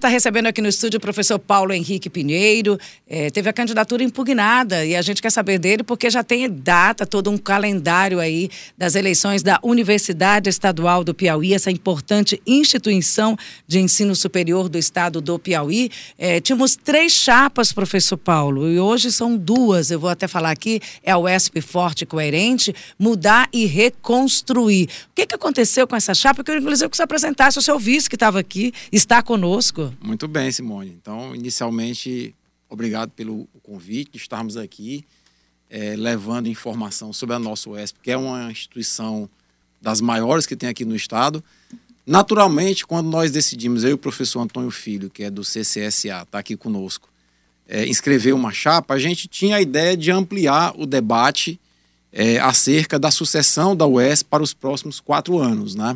Está recebendo aqui no estúdio o professor Paulo Henrique Pinheiro. É, teve a candidatura impugnada e a gente quer saber dele porque já tem data, todo um calendário aí das eleições da Universidade Estadual do Piauí, essa importante instituição de ensino superior do estado do Piauí. É, tínhamos três chapas, professor Paulo, e hoje são duas. Eu vou até falar aqui: é a UESP Forte e Coerente, mudar e reconstruir. O que, que aconteceu com essa chapa? Eu queria, inclusive, que você apresentasse o seu vice que estava aqui, está conosco. Muito bem, Simone. Então, inicialmente, obrigado pelo convite de estarmos aqui é, levando informação sobre a nossa UESP, que é uma instituição das maiores que tem aqui no estado. Naturalmente, quando nós decidimos, eu e o professor Antônio Filho, que é do CCSA, está aqui conosco, é, inscrever uma chapa, a gente tinha a ideia de ampliar o debate é, acerca da sucessão da UES para os próximos quatro anos, né?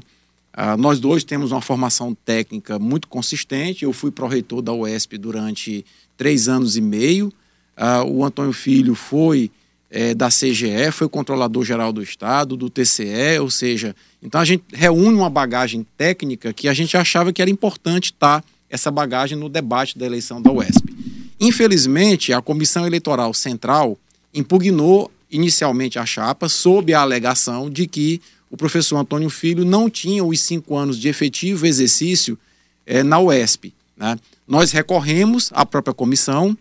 Uh, nós dois temos uma formação técnica muito consistente. Eu fui pró-reitor da UESP durante três anos e meio. Uh, o Antônio Filho foi é, da CGE, foi controlador-geral do Estado, do TCE, ou seja, então a gente reúne uma bagagem técnica que a gente achava que era importante estar essa bagagem no debate da eleição da UESP. Infelizmente, a Comissão Eleitoral Central impugnou inicialmente a chapa sob a alegação de que o professor Antônio Filho não tinha os cinco anos de efetivo exercício é, na UESP. Né? Nós recorremos à própria comissão,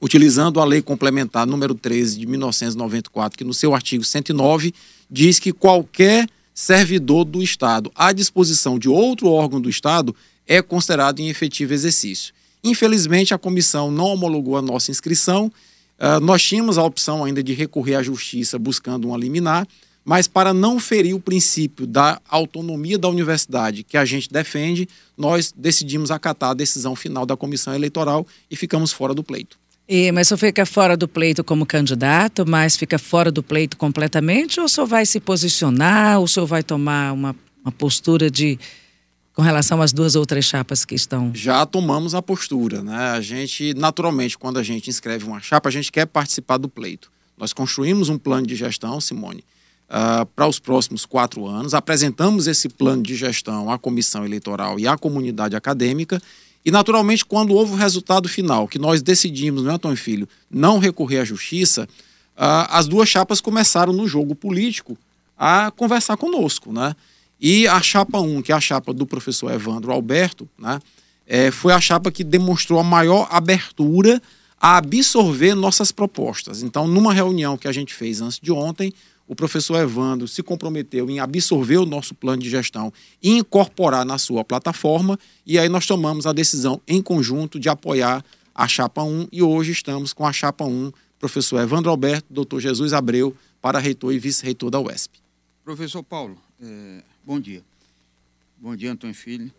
utilizando a lei complementar número 13 de 1994, que no seu artigo 109 diz que qualquer servidor do Estado à disposição de outro órgão do Estado é considerado em efetivo exercício. Infelizmente, a comissão não homologou a nossa inscrição. Uh, nós tínhamos a opção ainda de recorrer à justiça buscando uma liminar, mas para não ferir o princípio da autonomia da universidade que a gente defende, nós decidimos acatar a decisão final da comissão eleitoral e ficamos fora do pleito. E, mas o senhor fica fora do pleito como candidato, mas fica fora do pleito completamente, ou o senhor vai se posicionar, ou o senhor vai tomar uma, uma postura de com relação às duas outras chapas que estão? Já tomamos a postura, né? A gente, naturalmente, quando a gente inscreve uma chapa, a gente quer participar do pleito. Nós construímos um plano de gestão, Simone, uh, para os próximos quatro anos. Apresentamos esse plano de gestão à comissão eleitoral e à comunidade acadêmica. E, naturalmente, quando houve o resultado final, que nós decidimos, não é, Antônio Filho, não recorrer à justiça, uh, as duas chapas começaram no jogo político a conversar conosco, né? E a chapa 1, que é a chapa do professor Evandro Alberto, né? É, foi a chapa que demonstrou a maior abertura a absorver nossas propostas. Então, numa reunião que a gente fez antes de ontem, o professor Evandro se comprometeu em absorver o nosso plano de gestão e incorporar na sua plataforma, e aí nós tomamos a decisão em conjunto de apoiar a chapa 1 e hoje estamos com a chapa 1, professor Evandro Alberto, doutor Jesus Abreu, para reitor e vice-reitor da UESP. Professor Paulo, é, bom dia. Bom dia, Antônio Filho.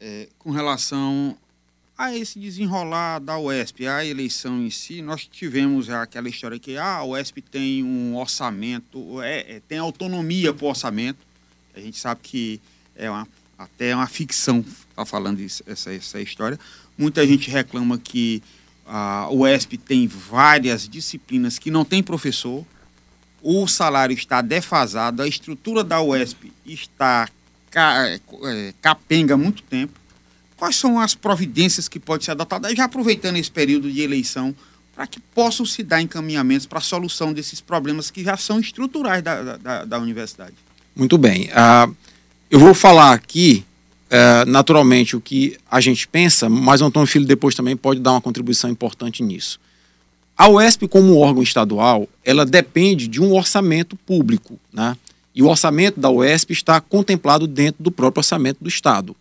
É, com relação a esse desenrolar da UESP, a eleição em si, nós tivemos aquela história que ah, a UESP tem um orçamento, é, é tem autonomia para o orçamento. A gente sabe que é uma, até uma ficção estar tá falando isso, essa, essa história. Muita gente reclama que a UESP tem várias disciplinas que não tem professor, o salário está defasado, a estrutura da UESP está é, capenga há muito tempo quais são as providências que podem ser adotadas, já aproveitando esse período de eleição, para que possam se dar encaminhamentos para a solução desses problemas que já são estruturais da, da, da universidade? Muito bem. Uh, eu vou falar aqui, uh, naturalmente, o que a gente pensa, mas o Antônio Filho depois também pode dar uma contribuição importante nisso. A UESP, como órgão estadual, ela depende de um orçamento público, né? E o orçamento da UESP está contemplado dentro do próprio orçamento do Estado.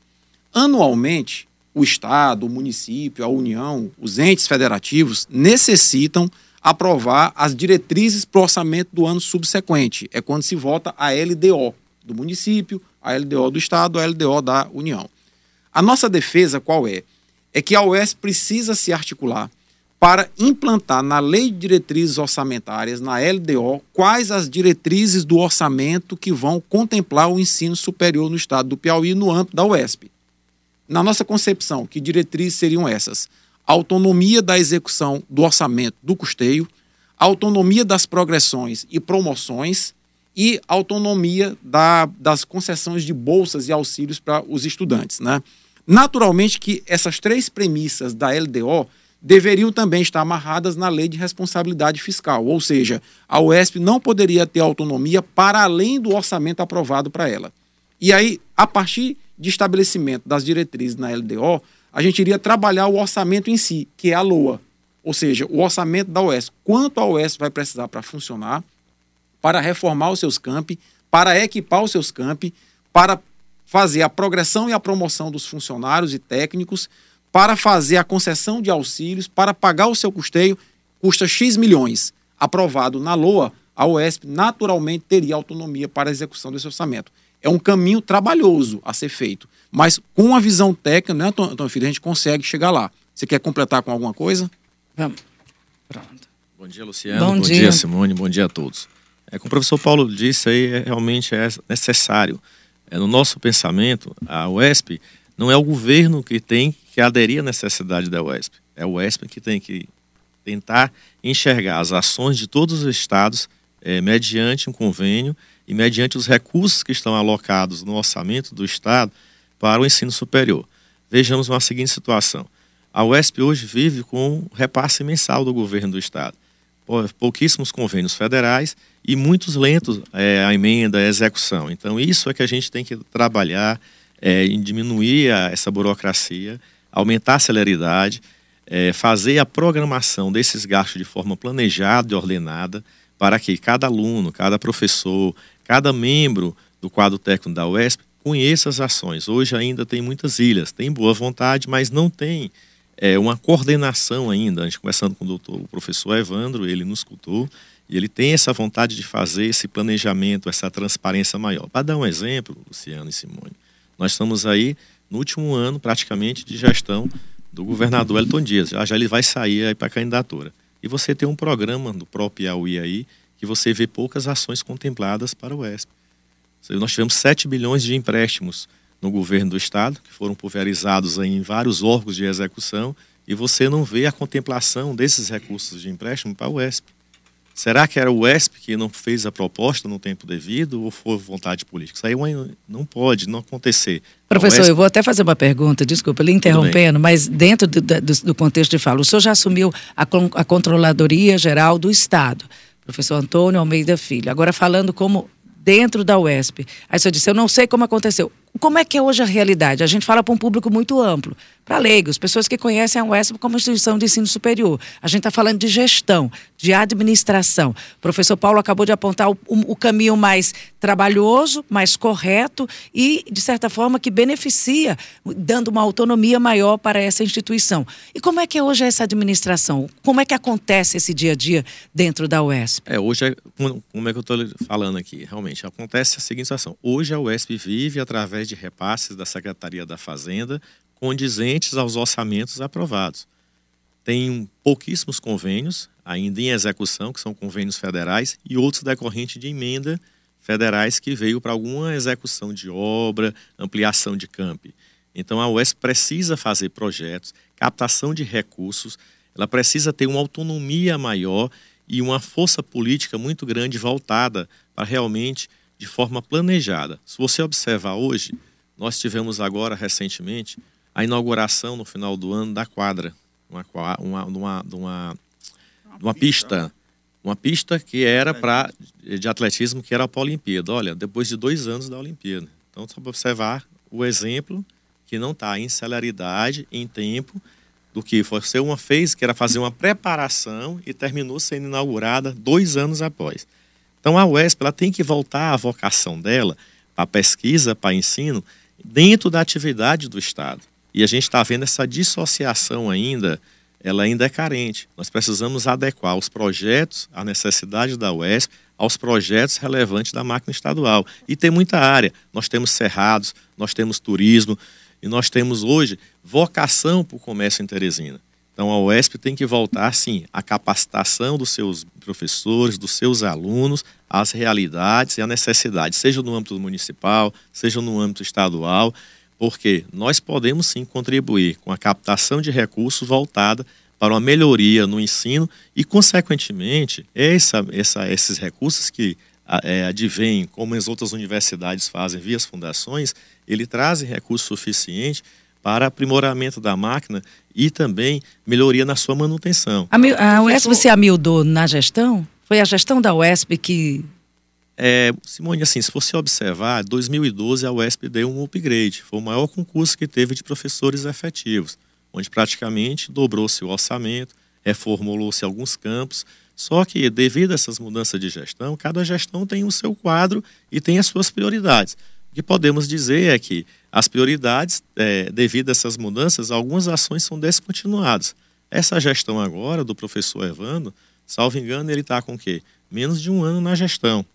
Anualmente, o Estado, o município, a União, os entes federativos necessitam aprovar as diretrizes para o orçamento do ano subsequente. É quando se vota a LDO do município, a LDO do Estado, a LDO da União. A nossa defesa qual é? É que a UES precisa se articular para implantar na Lei de Diretrizes Orçamentárias, na LDO, quais as diretrizes do orçamento que vão contemplar o ensino superior no estado do Piauí no âmbito da UESP. Na nossa concepção, que diretrizes seriam essas? Autonomia da execução do orçamento do custeio, autonomia das progressões e promoções e autonomia da, das concessões de bolsas e auxílios para os estudantes. Né? Naturalmente que essas três premissas da LDO deveriam também estar amarradas na lei de responsabilidade fiscal, ou seja, a UESP não poderia ter autonomia para além do orçamento aprovado para ela. E aí, a partir de estabelecimento das diretrizes na LDO, a gente iria trabalhar o orçamento em si, que é a LOA, ou seja, o orçamento da UESP. Quanto a UESP vai precisar para funcionar, para reformar os seus campi, para equipar os seus campi, para fazer a progressão e a promoção dos funcionários e técnicos, para fazer a concessão de auxílios, para pagar o seu custeio, custa X milhões. Aprovado na LOA, a OESP naturalmente teria autonomia para a execução desse orçamento. É um caminho trabalhoso a ser feito, mas com uma visão técnica, né, Antônio Filho, a gente consegue chegar lá. Você quer completar com alguma coisa? Vamos. Pronto. Bom dia, Luciano. Bom, bom dia. dia. Simone. Bom dia a todos. É, como o professor Paulo disse aí, é, realmente é necessário é, no nosso pensamento, a UESP não é o governo que tem que aderir à necessidade da UESP. É a UESP que tem que tentar enxergar as ações de todos os estados é, mediante um convênio e mediante os recursos que estão alocados no orçamento do estado para o ensino superior. Vejamos uma seguinte situação. A UESP hoje vive com repasse mensal do governo do estado. Pouquíssimos convênios federais e muitos lentos é, a emenda, a execução. Então, isso é que a gente tem que trabalhar é, em diminuir a, essa burocracia, aumentar a celeridade, é, fazer a programação desses gastos de forma planejada e ordenada, para que cada aluno, cada professor, cada membro do quadro técnico da UESP conheça as ações. Hoje ainda tem muitas ilhas, tem boa vontade, mas não tem é, uma coordenação ainda. A gente conversando com o, doutor, o professor Evandro, ele nos escutou, e ele tem essa vontade de fazer esse planejamento, essa transparência maior. Para dar um exemplo, Luciano e Simone, nós estamos aí no último ano, praticamente, de gestão do governador Elton Dias. Já, já ele vai sair aí para a candidatura. E você tem um programa do próprio Piauí aí, que você vê poucas ações contempladas para o ESP. Nós tivemos 7 bilhões de empréstimos no governo do estado, que foram pulverizados em vários órgãos de execução, e você não vê a contemplação desses recursos de empréstimo para o ESP. Será que era o ESP que não fez a proposta no tempo devido ou foi vontade política? Isso aí não pode não acontecer. Professor, eu vou até fazer uma pergunta, desculpa, lhe interrompendo, mas dentro do, do, do, contexto de fala, o senhor já assumiu a, a Controladoria Geral do Estado, professor Antônio Almeida Filho. Agora falando como dentro da UESP. Aí o senhor disse, eu não sei como aconteceu. Como é que é hoje a realidade? A gente fala para um público muito amplo, para leigos, pessoas que conhecem a UESP como instituição de ensino superior. A gente está falando de gestão, de administração. O professor Paulo acabou de apontar o, o, caminho mais trabalhoso, mais correto e, de certa forma, que beneficia, dando uma autonomia maior para essa instituição. E como é que é hoje essa administração? Como é que acontece esse dia a dia dentro da UESP? É, hoje, é, como é que eu estou falando aqui? Realmente, acontece a seguinte situação. Hoje a UESP vive através através de repasses da Secretaria da Fazenda, condizentes aos orçamentos aprovados. Tem pouquíssimos convênios ainda em execução, que são convênios federais, e outros decorrentes de emenda federais que veio para alguma execução de obra, ampliação de camp. Então a UES precisa fazer projetos, captação de recursos, ela precisa ter uma autonomia maior e uma força política muito grande voltada para realmente de forma planejada. Se você observar hoje, nós tivemos agora recentemente a inauguração no final do ano da quadra, uma, uma, uma, uma, uma pista, uma pista que era para de atletismo que era para a Olimpíada. Olha, depois de dois anos da Olimpíada. Então, só para observar o exemplo que não está em celeridade, em tempo, do que você uma fez, que era fazer uma preparação e terminou sendo inaugurada dois anos após. Então a UESP ela tem que voltar à vocação dela para pesquisa, para ensino, dentro da atividade do Estado. E a gente está vendo essa dissociação ainda, ela ainda é carente. Nós precisamos adequar os projetos, a necessidade da UESP, aos projetos relevantes da máquina estadual. E tem muita área. Nós temos cerrados, nós temos turismo, e nós temos hoje vocação para o comércio em Teresina. Então a UESP tem que voltar, sim, à capacitação dos seus professores, dos seus alunos, às realidades e à necessidade, seja no âmbito municipal, seja no âmbito estadual, porque nós podemos sim contribuir com a captação de recursos voltada para uma melhoria no ensino e, consequentemente, essa, essa, esses recursos que é, advêm, como as outras universidades fazem via as fundações, ele trazem recursos suficientes para aprimoramento da máquina e também melhoria na sua manutenção. A, a UESP se amildou na gestão? Foi a gestão da UESP que é, Simone, assim, se você observar, 2012 a UESP deu um upgrade. Foi o maior concurso que teve de professores efetivos, onde praticamente dobrou-se o orçamento, reformulou-se alguns campos. Só que, devido a essas mudanças de gestão, cada gestão tem o seu quadro e tem as suas prioridades. O que podemos dizer é que as prioridades, é, devido a essas mudanças, algumas ações são descontinuadas. Essa gestão agora do professor Evandro, salvo engano, ele está com o quê? Menos de um ano na gestão.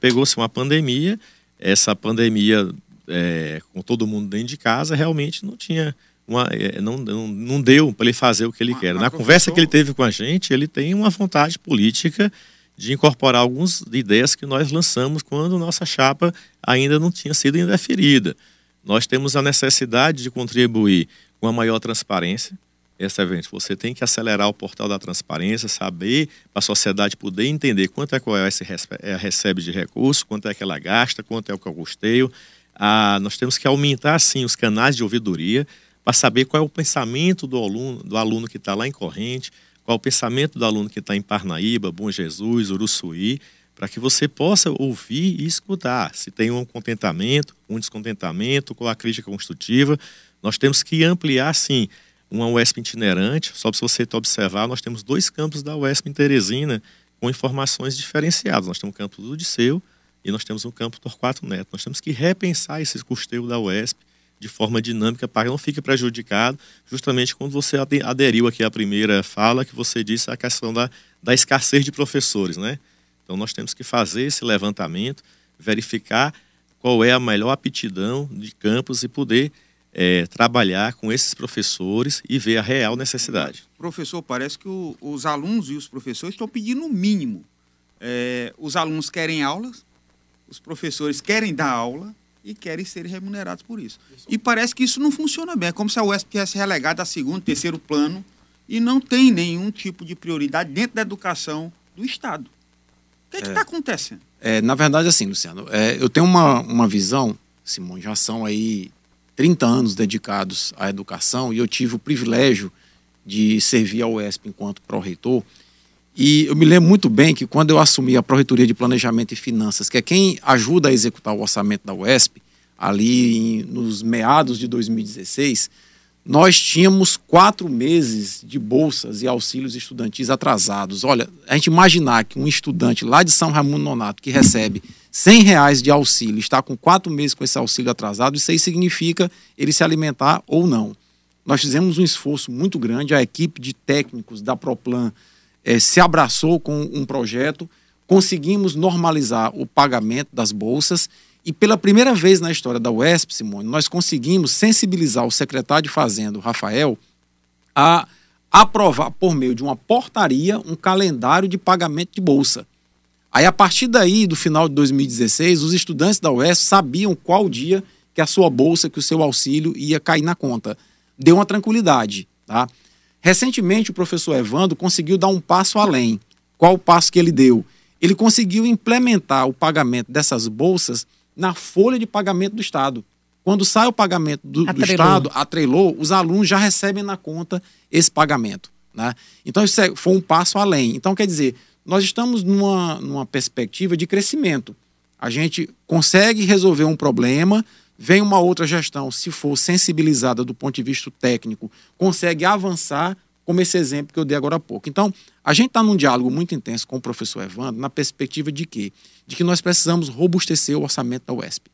Pegou-se uma pandemia, essa pandemia, é, com todo mundo dentro de casa, realmente não tinha. Uma, é, não, não, não deu para ele fazer o que ele quer. Na conversa que ele teve com a gente, ele tem uma vontade política de incorporar algumas ideias que nós lançamos quando nossa chapa ainda não tinha sido indeferida. Nós temos a necessidade de contribuir com a maior transparência, esse evento. Você tem que acelerar o portal da transparência, saber para a sociedade poder entender quanto é que a OS é, recebe de recurso, quanto é que ela gasta, quanto é o que eu custeio. Ah, nós temos que aumentar, sim, os canais de ouvidoria para saber qual é o pensamento do aluno, do aluno que está lá em Corrente, qual é o pensamento do aluno que está em Parnaíba, Bom Jesus, Uruçuí, para que você possa ouvir e escutar. Se tem um contentamento, um descontentamento, qual a crítica construtiva. Nós temos que ampliar, sim, uma UESP itinerante. Só se você observar, nós temos dois campos da UESP em Teresina com informações diferenciadas. Nós temos o campo do Disseu e nós temos o campo Torquato Neto. Nós temos que repensar esse custeio da UESP de forma dinâmica para que não fique prejudicado, justamente quando você aderiu aqui à primeira fala, que você disse a questão da, da escassez de professores, né? Então nós temos que fazer esse levantamento, verificar qual é a melhor aptidão de campos e poder é, trabalhar com esses professores e ver a real necessidade. Professor, parece que o, os alunos e os professores estão pedindo o mínimo. É, os alunos querem aulas, os professores querem dar aula e querem ser remunerados por isso. E parece que isso não funciona bem. É como se a UESP tivesse relegado a segundo, terceiro plano e não tem nenhum tipo de prioridade dentro da educação do Estado. O que é está é, acontecendo? É, na verdade, assim, Luciano, é, eu tenho uma, uma visão, Simone, já são aí 30 anos dedicados à educação e eu tive o privilégio de servir ao UESP enquanto pró-reitor. E eu me lembro muito bem que quando eu assumi a Pró-Reitoria de Planejamento e Finanças, que é quem ajuda a executar o orçamento da UESP, ali em, nos meados de 2016, nós tínhamos quatro meses de bolsas e auxílios estudantis atrasados. Olha, a gente imaginar que um estudante lá de São Raimundo Nonato que recebe 100 reais de auxílio, está com quatro meses com esse auxílio atrasado, isso aí significa ele se alimentar ou não. Nós fizemos um esforço muito grande, a equipe de técnicos da Proplan eh, se abraçou com um projeto, conseguimos normalizar o pagamento das bolsas e pela primeira vez na história da UESP, Simone, nós conseguimos sensibilizar o secretário de Fazenda, o Rafael, a aprovar por meio de uma portaria um calendário de pagamento de bolsa. Aí, a partir daí, do final de 2016, os estudantes da UES sabiam qual dia que a sua bolsa, que o seu auxílio ia cair na conta. Deu uma tranquilidade. Tá? Recentemente, o professor Evandro conseguiu dar um passo além. Qual o passo que ele deu? Ele conseguiu implementar o pagamento dessas bolsas na folha de pagamento do Estado. Quando sai o pagamento do, do Estado, atrelou, os alunos já recebem na conta esse pagamento. Né? Então, isso é, foi um passo além. Então, quer dizer, nós estamos numa, numa perspectiva de crescimento. A gente consegue resolver um problema, vem uma outra gestão, se for sensibilizada do ponto de vista técnico, consegue avançar, como esse exemplo que eu dei agora há pouco. Então, a gente está num diálogo muito intenso com o professor Evandro, na perspectiva de quê? De que nós precisamos robustecer o orçamento da UESP.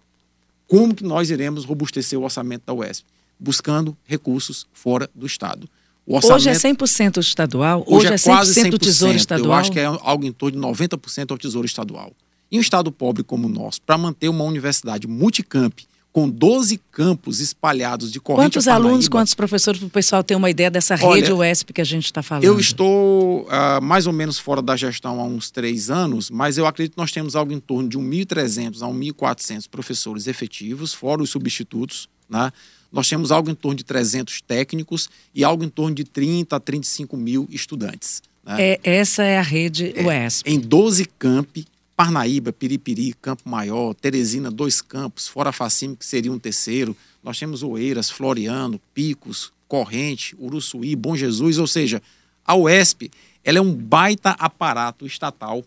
Como que nós iremos robustecer o orçamento da UESP? Buscando recursos fora do Estado. Hoje é 100% estadual? Hoje, hoje é 100%, é quase 100% do Tesouro Estadual? Eu acho que é algo em torno de 90% ao Tesouro Estadual. Em um Estado pobre como o nosso, para manter uma universidade multicamp, com 12 campos espalhados de corrente Quantos alunos, quantos professores, para o pessoal ter uma ideia dessa Olha, rede UESP que a gente está falando? Eu estou uh, mais ou menos fora da gestão há uns três anos, mas eu acredito que nós temos algo em torno de 1.300 a 1.400 professores efetivos, fora os substitutos, né? nós temos algo em torno de 300 técnicos e algo em torno de 30 a 35 mil estudantes. Né? É, essa é a rede UESP. É, em 12 campi Parnaíba, Piripiri, Campo Maior, Teresina, dois campos, fora Facime, que seria um terceiro. Nós temos Oeiras, Floriano, Picos, Corrente, Uruçuí, Bom Jesus, ou seja, a UESP ela é um baita aparato estatal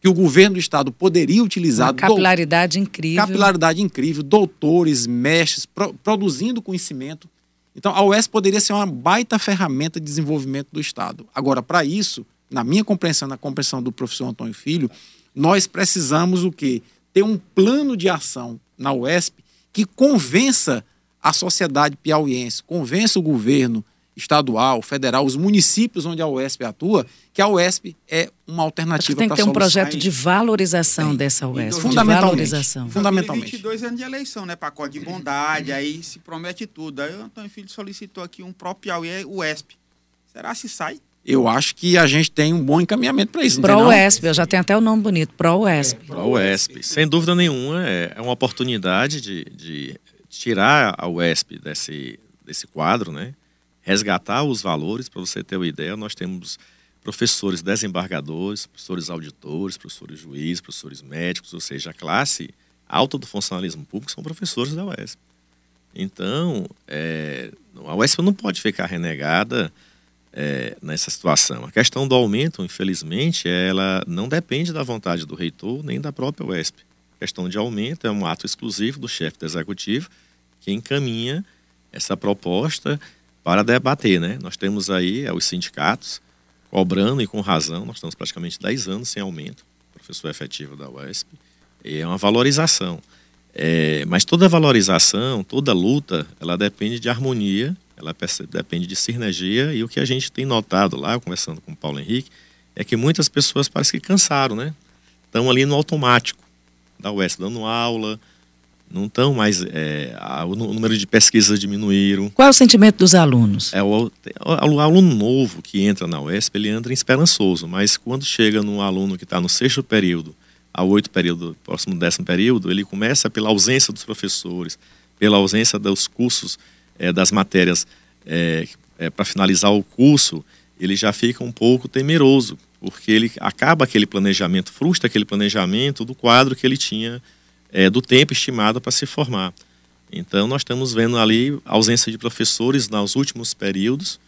que o governo do estado poderia utilizar. Uma capilaridade do... incrível. Capilaridade incrível, doutores, mestres, pro... produzindo conhecimento. Então, a UESP poderia ser uma baita ferramenta de desenvolvimento do estado. Agora, para isso, na minha compreensão, na compreensão do professor Antônio Filho, nós precisamos o quê? Ter um plano de ação na UESP que convença a sociedade piauiense, convença o governo estadual, federal, os municípios onde a UESP atua, que a UESP é uma alternativa para Tem que ter um projeto de valorização dessa UESP. Fundamentalmente. valorização. Fundamentalmente. 22 anos de eleição, né? Pacote de bondade, aí se promete tudo. Aí o Antônio Filho solicitou aqui um próprio Piauí, UESP. Será se sai? Eu acho que a gente tem um bom encaminhamento para isso. Pro-UESP, eu já tenho até o nome bonito, Pro-UESP. É, Pro-UESP, sem dúvida nenhuma, é, é uma oportunidade de, de tirar a UESP desse, desse quadro, né? resgatar os valores, para você ter uma ideia, nós temos professores desembargadores, professores auditores, professores juízes, professores médicos, ou seja, a classe alta do funcionalismo público são professores da UESP. Então, é, a UESP não pode ficar renegada é, nessa situação. A questão do aumento, infelizmente, ela não depende da vontade do reitor nem da própria UESP. A questão de aumento é um ato exclusivo do chefe do executivo que encaminha essa proposta para debater. Né? Nós temos aí é, os sindicatos cobrando e com razão, nós estamos praticamente 10 anos sem aumento, professor efetivo da UESP, e é uma valorização. É, mas toda valorização, toda luta, ela depende de harmonia ela depende de sinergia e o que a gente tem notado lá, conversando com o Paulo Henrique, é que muitas pessoas parecem que cansaram, né? Estão ali no automático da UES, dando aula, não estão mais. É, a, o número de pesquisas diminuíram. Qual é o sentimento dos alunos? É o, o, o aluno novo que entra na UESP, ele entra esperançoso, mas quando chega no aluno que está no sexto período, ao oito período, próximo décimo período, ele começa pela ausência dos professores, pela ausência dos cursos é, das matérias é, é, para finalizar o curso, ele já fica um pouco temeroso, porque ele acaba aquele planejamento, frustra aquele planejamento do quadro que ele tinha é, do tempo estimado para se formar. Então, nós estamos vendo ali ausência de professores nos últimos períodos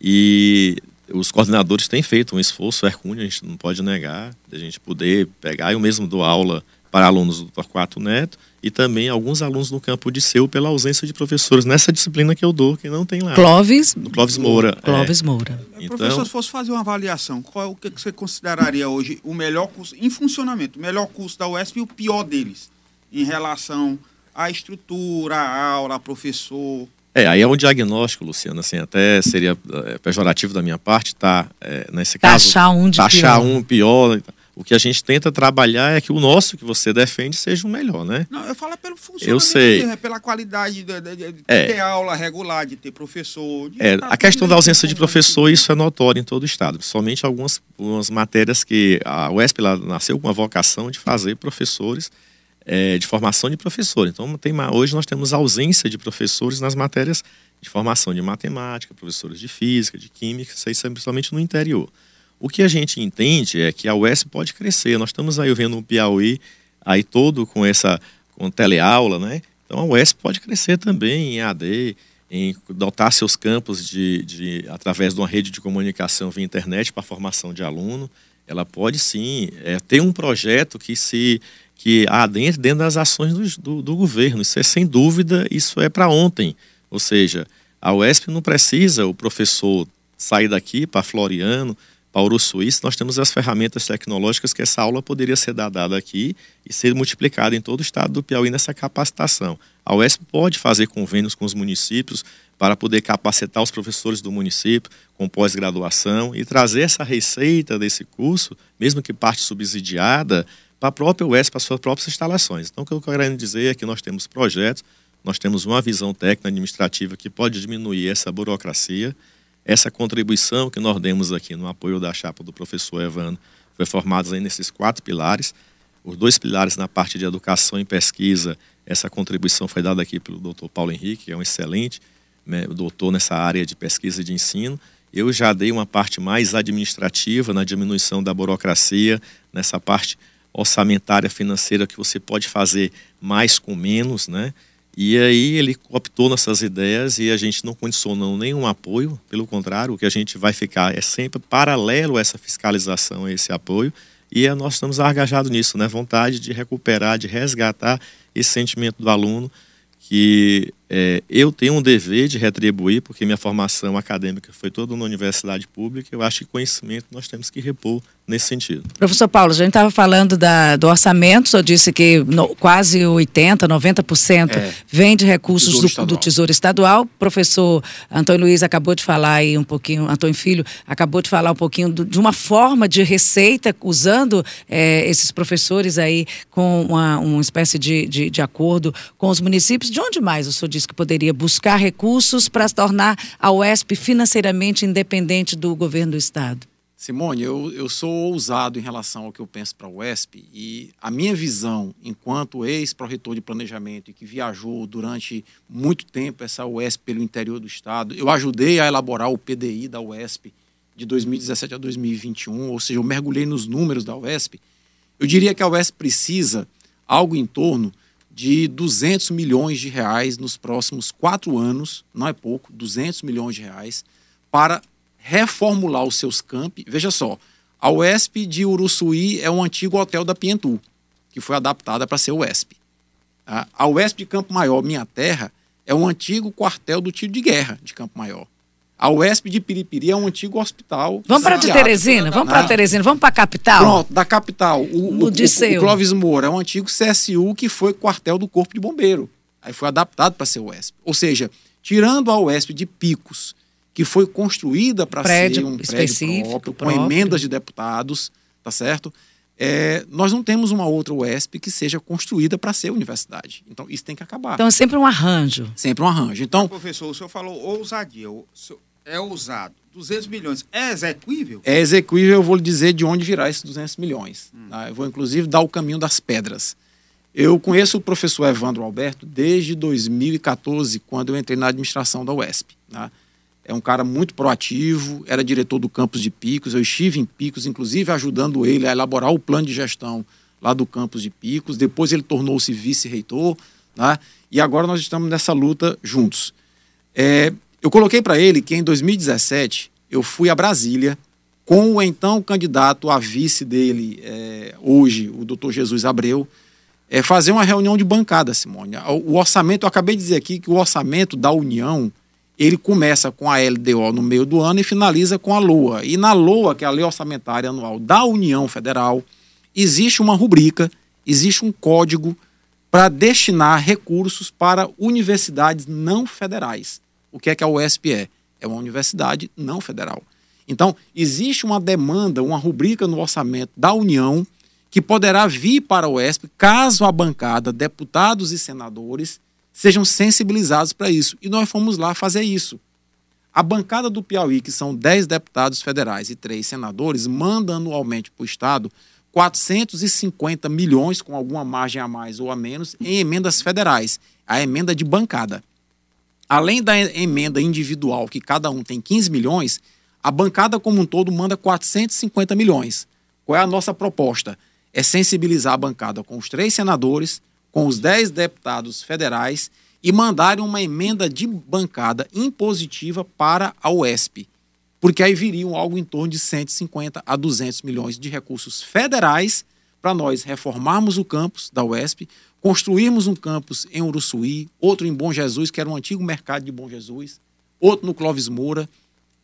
e os coordenadores têm feito um esforço hercúleo, a gente não pode negar, de a gente poder pegar, eu mesmo dou aula para alunos do Torquato Neto e também alguns alunos no campo de seu pela ausência de professores nessa disciplina que eu dou, que não tem lá. Clóvis? Clóvis Moura. Clóvis é. Moura. Então, Professor, se fosse fazer uma avaliação, qual é o que você consideraria hoje o melhor curso em funcionamento, o melhor curso da UESP e o pior deles, em relação à estrutura, à aula, professor? É, aí é um diagnóstico, Luciano, assim, até seria é, pejorativo da minha parte, tá, é, nesse caso... Taxar um de taxar pior. um pior o que a gente tenta trabalhar é que o nosso que você defende seja o melhor, né? Não, eu falo pelo funcionamento, eu sei. Mesmo, pela qualidade de, de, de é. ter aula regular, de ter professor. De é, a questão da ausência de professor, isso é notório em todo o estado. Somente algumas, algumas matérias que a UESP lá, nasceu com a vocação de fazer professores, é, de formação de professor. Então, tem, hoje nós temos ausência de professores nas matérias de formação de matemática, professores de física, de química, isso aí é principalmente no interior. O que a gente entende é que a UES pode crescer. Nós estamos aí vendo o Piauí aí todo com essa com teleaula, né? Então a UES pode crescer também em AD, em dotar seus campos de, de através de uma rede de comunicação via internet para formação de aluno. Ela pode sim é, ter um projeto que se que há dentro, dentro das ações do, do, do governo. Isso é sem dúvida, isso é para ontem. Ou seja, a UESP não precisa o professor sair daqui para Floriano, Paulo Suíço, nós temos as ferramentas tecnológicas que essa aula poderia ser dada aqui e ser multiplicada em todo o estado do Piauí nessa capacitação. A UESP pode fazer convênios com os municípios para poder capacitar os professores do município com pós-graduação e trazer essa receita desse curso, mesmo que parte subsidiada, para a própria UESP, para as suas próprias instalações. Então, o que eu quero dizer é que nós temos projetos, nós temos uma visão técnica administrativa que pode diminuir essa burocracia, essa contribuição que nós demos aqui no apoio da chapa do professor Evandro foi formada nesses quatro pilares. Os dois pilares na parte de educação e pesquisa, essa contribuição foi dada aqui pelo doutor Paulo Henrique, que é um excelente né, doutor nessa área de pesquisa e de ensino. Eu já dei uma parte mais administrativa na diminuição da burocracia, nessa parte orçamentária financeira que você pode fazer mais com menos, né? E aí ele optou nessas ideias e a gente não condicionou nenhum apoio, pelo contrário, o que a gente vai ficar é sempre paralelo a essa fiscalização, a esse apoio, e é, nós estamos engajados nisso, né? Vontade de recuperar, de resgatar esse sentimento do aluno que é, eu tenho um dever de retribuir, porque minha formação acadêmica foi toda na universidade pública, eu acho que conhecimento nós temos que repor nesse sentido. Professor Paulo, a gente estava falando da, do orçamento, o senhor disse que no, quase 80%, 90% é, vem de recursos tesouro do, do, Tesouro Estadual. O professor Antônio Luiz acabou de falar aí um pouquinho, Antônio Filho acabou de falar um pouquinho do, de uma forma de receita, usando é, esses professores aí com uma, uma espécie de, de, de acordo com os municípios. De onde mais o senhor disse que poderia buscar recursos para tornar a UESP financeiramente independente do governo do Estado? Simone, eu, eu sou ousado em relação ao que eu penso para a UESP e a minha visão, enquanto ex-pró-reitor de planejamento e que viajou durante muito tempo essa UESP pelo interior do estado, eu ajudei a elaborar o PDI da UESP de 2017 a 2021, ou seja, eu mergulhei nos números da UESP. Eu diria que a UESP precisa algo em torno de 200 milhões de reais nos próximos quatro anos, não é pouco, 200 milhões de reais, para reformular os seus campi. Veja só, a UESP de Uruçuí é um antigo hotel da Pientu, que foi adaptada para ser UESP. A UESP de Campo Maior, minha terra, é um antigo quartel do tiro de guerra de Campo Maior. A UESP de Piripiri é um antigo hospital. Vamos para de Teresina, vamos para Teresina, vamos para a capital. Pronto, da capital. O, o, o, o, Clóvis Moura é um antigo CSU que foi quartel do Corpo de Bombeiro. Aí foi adaptado para ser UESP. Ou seja, tirando a UESP de Picos que foi construída para ser um prédio próprio, com emendas de deputados, tá certo? É, nós não temos uma outra UESP que seja construída para ser universidade. Então, isso tem que acabar. Então, é sempre um arranjo. Sempre um arranjo. Então, professor, o senhor falou ousadia. É ousado. 200 milhões. É execuível? É execuível, eu vou lhe dizer de onde virá esses 200 milhões. Hum. Tá? Eu vou, inclusive, dar o caminho das pedras. Eu conheço o professor Evandro Alberto desde 2014, quando eu entrei na administração da UESP. Tá? é um cara muito proativo, era diretor do campus de Picos, eu estive em Picos, inclusive ajudando ele a elaborar o plano de gestão lá do campus de Picos, depois ele tornou-se vice-reitor, né? e agora nós estamos nessa luta juntos. É, eu coloquei para ele que em 2017 eu fui a Brasília com o então candidato a vice dele, é, hoje, o doutor Jesus Abreu, é, fazer uma reunião de bancada, Simone. O orçamento, eu acabei de dizer aqui que o orçamento da União ele começa com a LDO no meio do ano e finaliza com a LOA. E na LOA, que é a Lei Orçamentária Anual da União Federal, existe uma rubrica, existe um código para destinar recursos para universidades não federais. O que é que a USP é? É uma universidade não federal. Então, existe uma demanda, uma rubrica no orçamento da União que poderá vir para a UESP caso a bancada, deputados e senadores, sejam sensibilizados para isso. E nós fomos lá fazer isso. A bancada do Piauí, que são 10 deputados federais e 3 senadores, manda anualmente para o Estado 450 milhões, com alguma margem a mais ou a menos, em emendas federais, a emenda de bancada. Além da emenda individual, que cada um tem 15 milhões, a bancada como um todo manda 450 milhões. Qual é a nossa proposta? É sensibilizar a bancada com os três senadores, com os 10 deputados federais e mandarem uma emenda de bancada impositiva para a UESP, porque aí viriam algo em torno de 150 a 200 milhões de recursos federais para nós reformarmos o campus da UESP, construirmos um campus em Uruçuí, outro em Bom Jesus, que era um antigo mercado de Bom Jesus, outro no Clóvis Moura,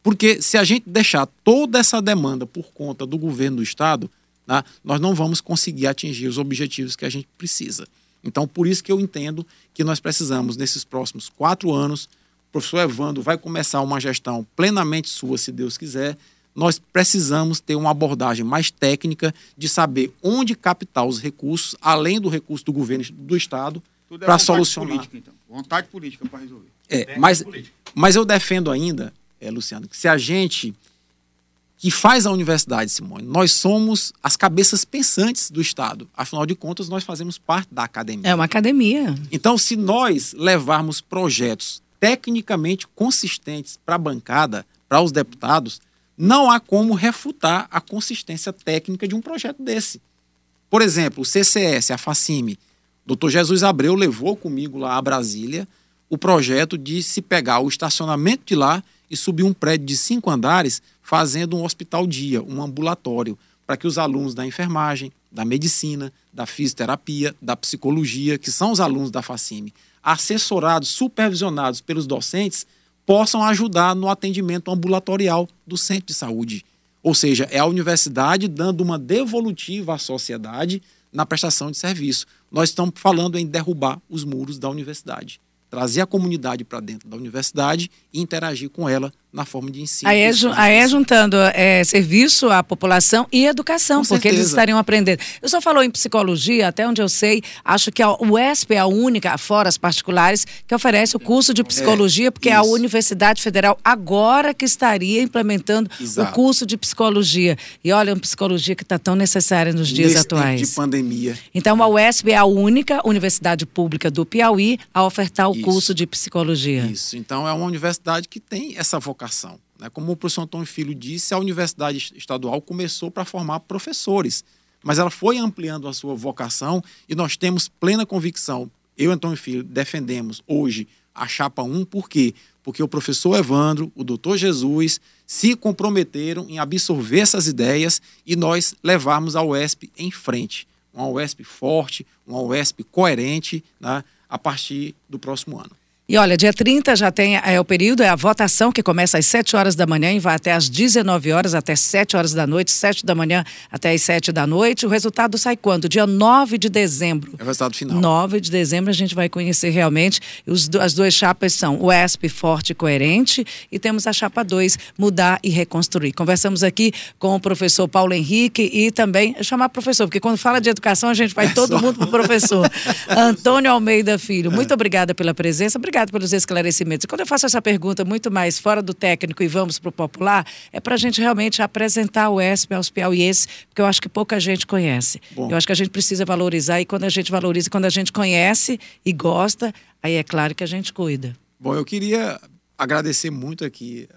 porque se a gente deixar toda essa demanda por conta do governo do estado, né, nós não vamos conseguir atingir os objetivos que a gente precisa. Então, por isso que eu entendo que nós precisamos, nesses próximos quatro anos, o professor Evandro vai começar uma gestão plenamente sua, se Deus quiser. Nós precisamos ter uma abordagem mais técnica de saber onde captar os recursos, além do recurso do governo do Estado, é para solucionar. Política, então. Vontade política para resolver. É, mas, mas eu defendo ainda, é, Luciano, que se a gente que faz a universidade, Simone. Nós somos as cabeças pensantes do Estado. Afinal de contas, nós fazemos parte da academia. É uma academia. Então, se nós levarmos projetos tecnicamente consistentes para a bancada, para os deputados, não há como refutar a consistência técnica de um projeto desse. Por exemplo, o CCS, a Facime, Dr. Jesus Abreu levou comigo lá a Brasília o projeto de se pegar o estacionamento de lá e subir um prédio de cinco andares fazendo um hospital dia, um ambulatório, para que os alunos da enfermagem, da medicina, da fisioterapia, da psicologia, que são os alunos da Facime, assessorados, supervisionados pelos docentes, possam ajudar no atendimento ambulatorial do centro de saúde. Ou seja, é a universidade dando uma devolutiva à sociedade na prestação de serviço. Nós estamos falando em derrubar os muros da universidade trazer a comunidade para dentro da universidade e interagir com ela na forma de ensino. Aí é, aí é juntando é, serviço à população e educação, com porque certeza. eles estariam aprendendo. Eu só falou em psicologia, até onde eu sei, acho que a UESP é a única, fora as particulares, que oferece o curso de psicologia, é, porque isso. é a Universidade Federal agora que estaria implementando Exato. o curso de psicologia. E olha, uma psicologia que está tão necessária nos dias Nesse atuais. Tempo de pandemia. Então a UESP é a única universidade pública do Piauí a ofertar o isso. curso de psicologia. Isso. Então é uma universidade que tem essa vocação vocação. Né? Como o professor Antônio Filho disse, a Universidade Estadual começou para formar professores, mas ela foi ampliando a sua vocação e nós temos plena convicção. Eu e Antônio Filho defendemos hoje a chapa 1, por quê? Porque o professor Evandro, o doutor Jesus, se comprometeram em absorver essas ideias e nós levarmos a UESP em frente. Uma UESP forte, uma UESP coerente, né, a partir do próximo ano. E olha, dia 30 já tem é, o período, é a votação que começa às 7 horas da manhã e vai até às 19 horas, até 7 horas da noite, 7 da manhã até às 7 da noite. O resultado sai quando? Dia 9 de dezembro. É o resultado final. 9 de dezembro a gente vai conhecer realmente. Os, as duas chapas são o ESP Forte e Coerente e temos a chapa 2, Mudar e Reconstruir. Conversamos aqui com o professor Paulo Henrique e também, chamar professor, porque quando fala de educação a gente vai é todo só. mundo para o professor. Antônio Almeida Filho, muito obrigada pela presença. Obrigada obrigado pelos esclarecimentos. E quando eu faço essa pergunta muito mais fora do técnico e vamos para o popular, é para a gente realmente apresentar o ESP aos piauienses, porque eu acho que pouca gente conhece. Bom. Eu acho que a gente precisa valorizar e quando a gente valoriza, quando a gente conhece e gosta, aí é claro que a gente cuida. Bom, eu queria agradecer muito aqui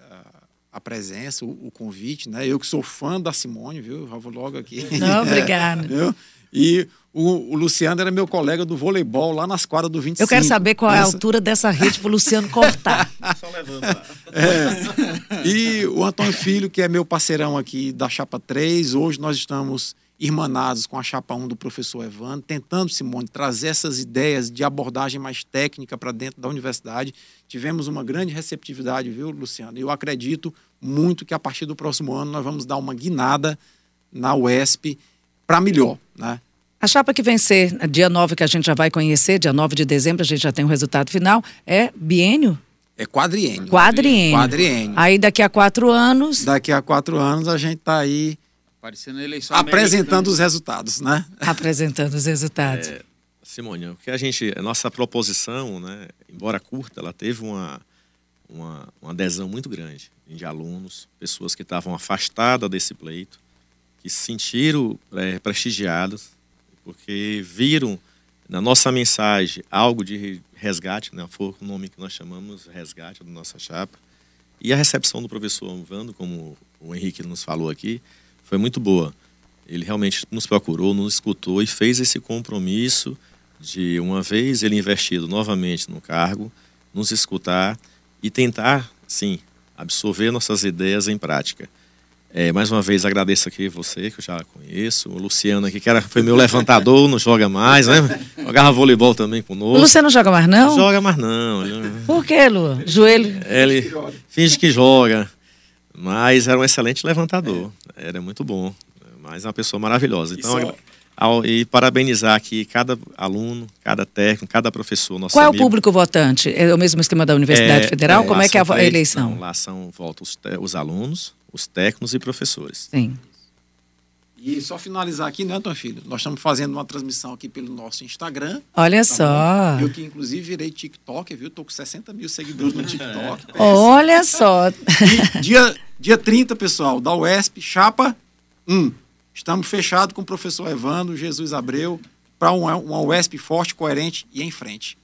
a presença, o, o, convite, né? Eu que sou fã da Simone, viu? Já vou logo aqui. Não, obrigada. É, e o, o, Luciano era meu colega do voleibol lá nas quadras do 25. Eu quero saber qual é a altura dessa rede para o Luciano cortar. Só levando lá. É. E o Antônio Filho, que é meu parceirão aqui da Chapa 3, hoje nós estamos irmanados com a Chapa 1 do professor Evandro, tentando, Simone, trazer essas ideias de abordagem mais técnica para dentro da universidade. Tivemos uma grande receptividade, viu, Luciano? E eu acredito muito que a partir do próximo ano nós vamos dar uma guinada na UESP para melhor, né? A chapa que vencer, dia 9, que a gente já vai conhecer, dia 9 de dezembro, a gente já tem o resultado final, é biênio? É quadriênio. Quadriênio. Quadriênio. Aí daqui a quatro anos. Daqui a quatro anos a gente está aí. Aparecendo a eleição apresentando os resultados, né? Apresentando os resultados. É, Simone, o que a gente. A nossa proposição, né, embora curta, ela teve uma, uma, uma adesão muito grande de alunos, pessoas que estavam afastadas desse pleito, que se sentiram é, porque viram na nossa mensagem algo de resgate, né? foi o nome que nós chamamos resgate da nossa chapa. E a recepção do professor Vando, como o Henrique nos falou aqui, foi muito boa. Ele realmente nos procurou, nos escutou e fez esse compromisso de, uma vez ele investido novamente no cargo, nos escutar e tentar, sim, absorver nossas ideias em prática. É, mais uma vez agradeço aqui você, que eu já conheço, o Luciano aqui, que era, foi meu levantador, não joga mais, né? Jogava voleibol também conosco. O Luciano não joga mais, não? Não joga mais, não. Por que, Lu? Joelho? Ele finge que joga, mas era um excelente levantador, era muito bom, mas é uma pessoa maravilhosa. Então, ao, e parabenizar aqui cada aluno, cada técnico, cada professor. Nosso Qual amigo. é o público votante? É o mesmo esquema da Universidade é, Federal? É, Como é que é a eleição? Não, lá são, votam os, os alunos, os técnicos e professores. Sim. E só finalizar aqui, né, Antônio Filho? Nós estamos fazendo uma transmissão aqui pelo nosso Instagram. Olha tá só. Bom? Eu que, inclusive, virei TikTok, viu? Estou com 60 mil seguidores no TikTok. Olha só. E dia, dia 30, pessoal, da UESP, chapa 1. Estamos fechados com o professor Evandro Jesus Abreu para uma, uma UESP forte, coerente e em frente.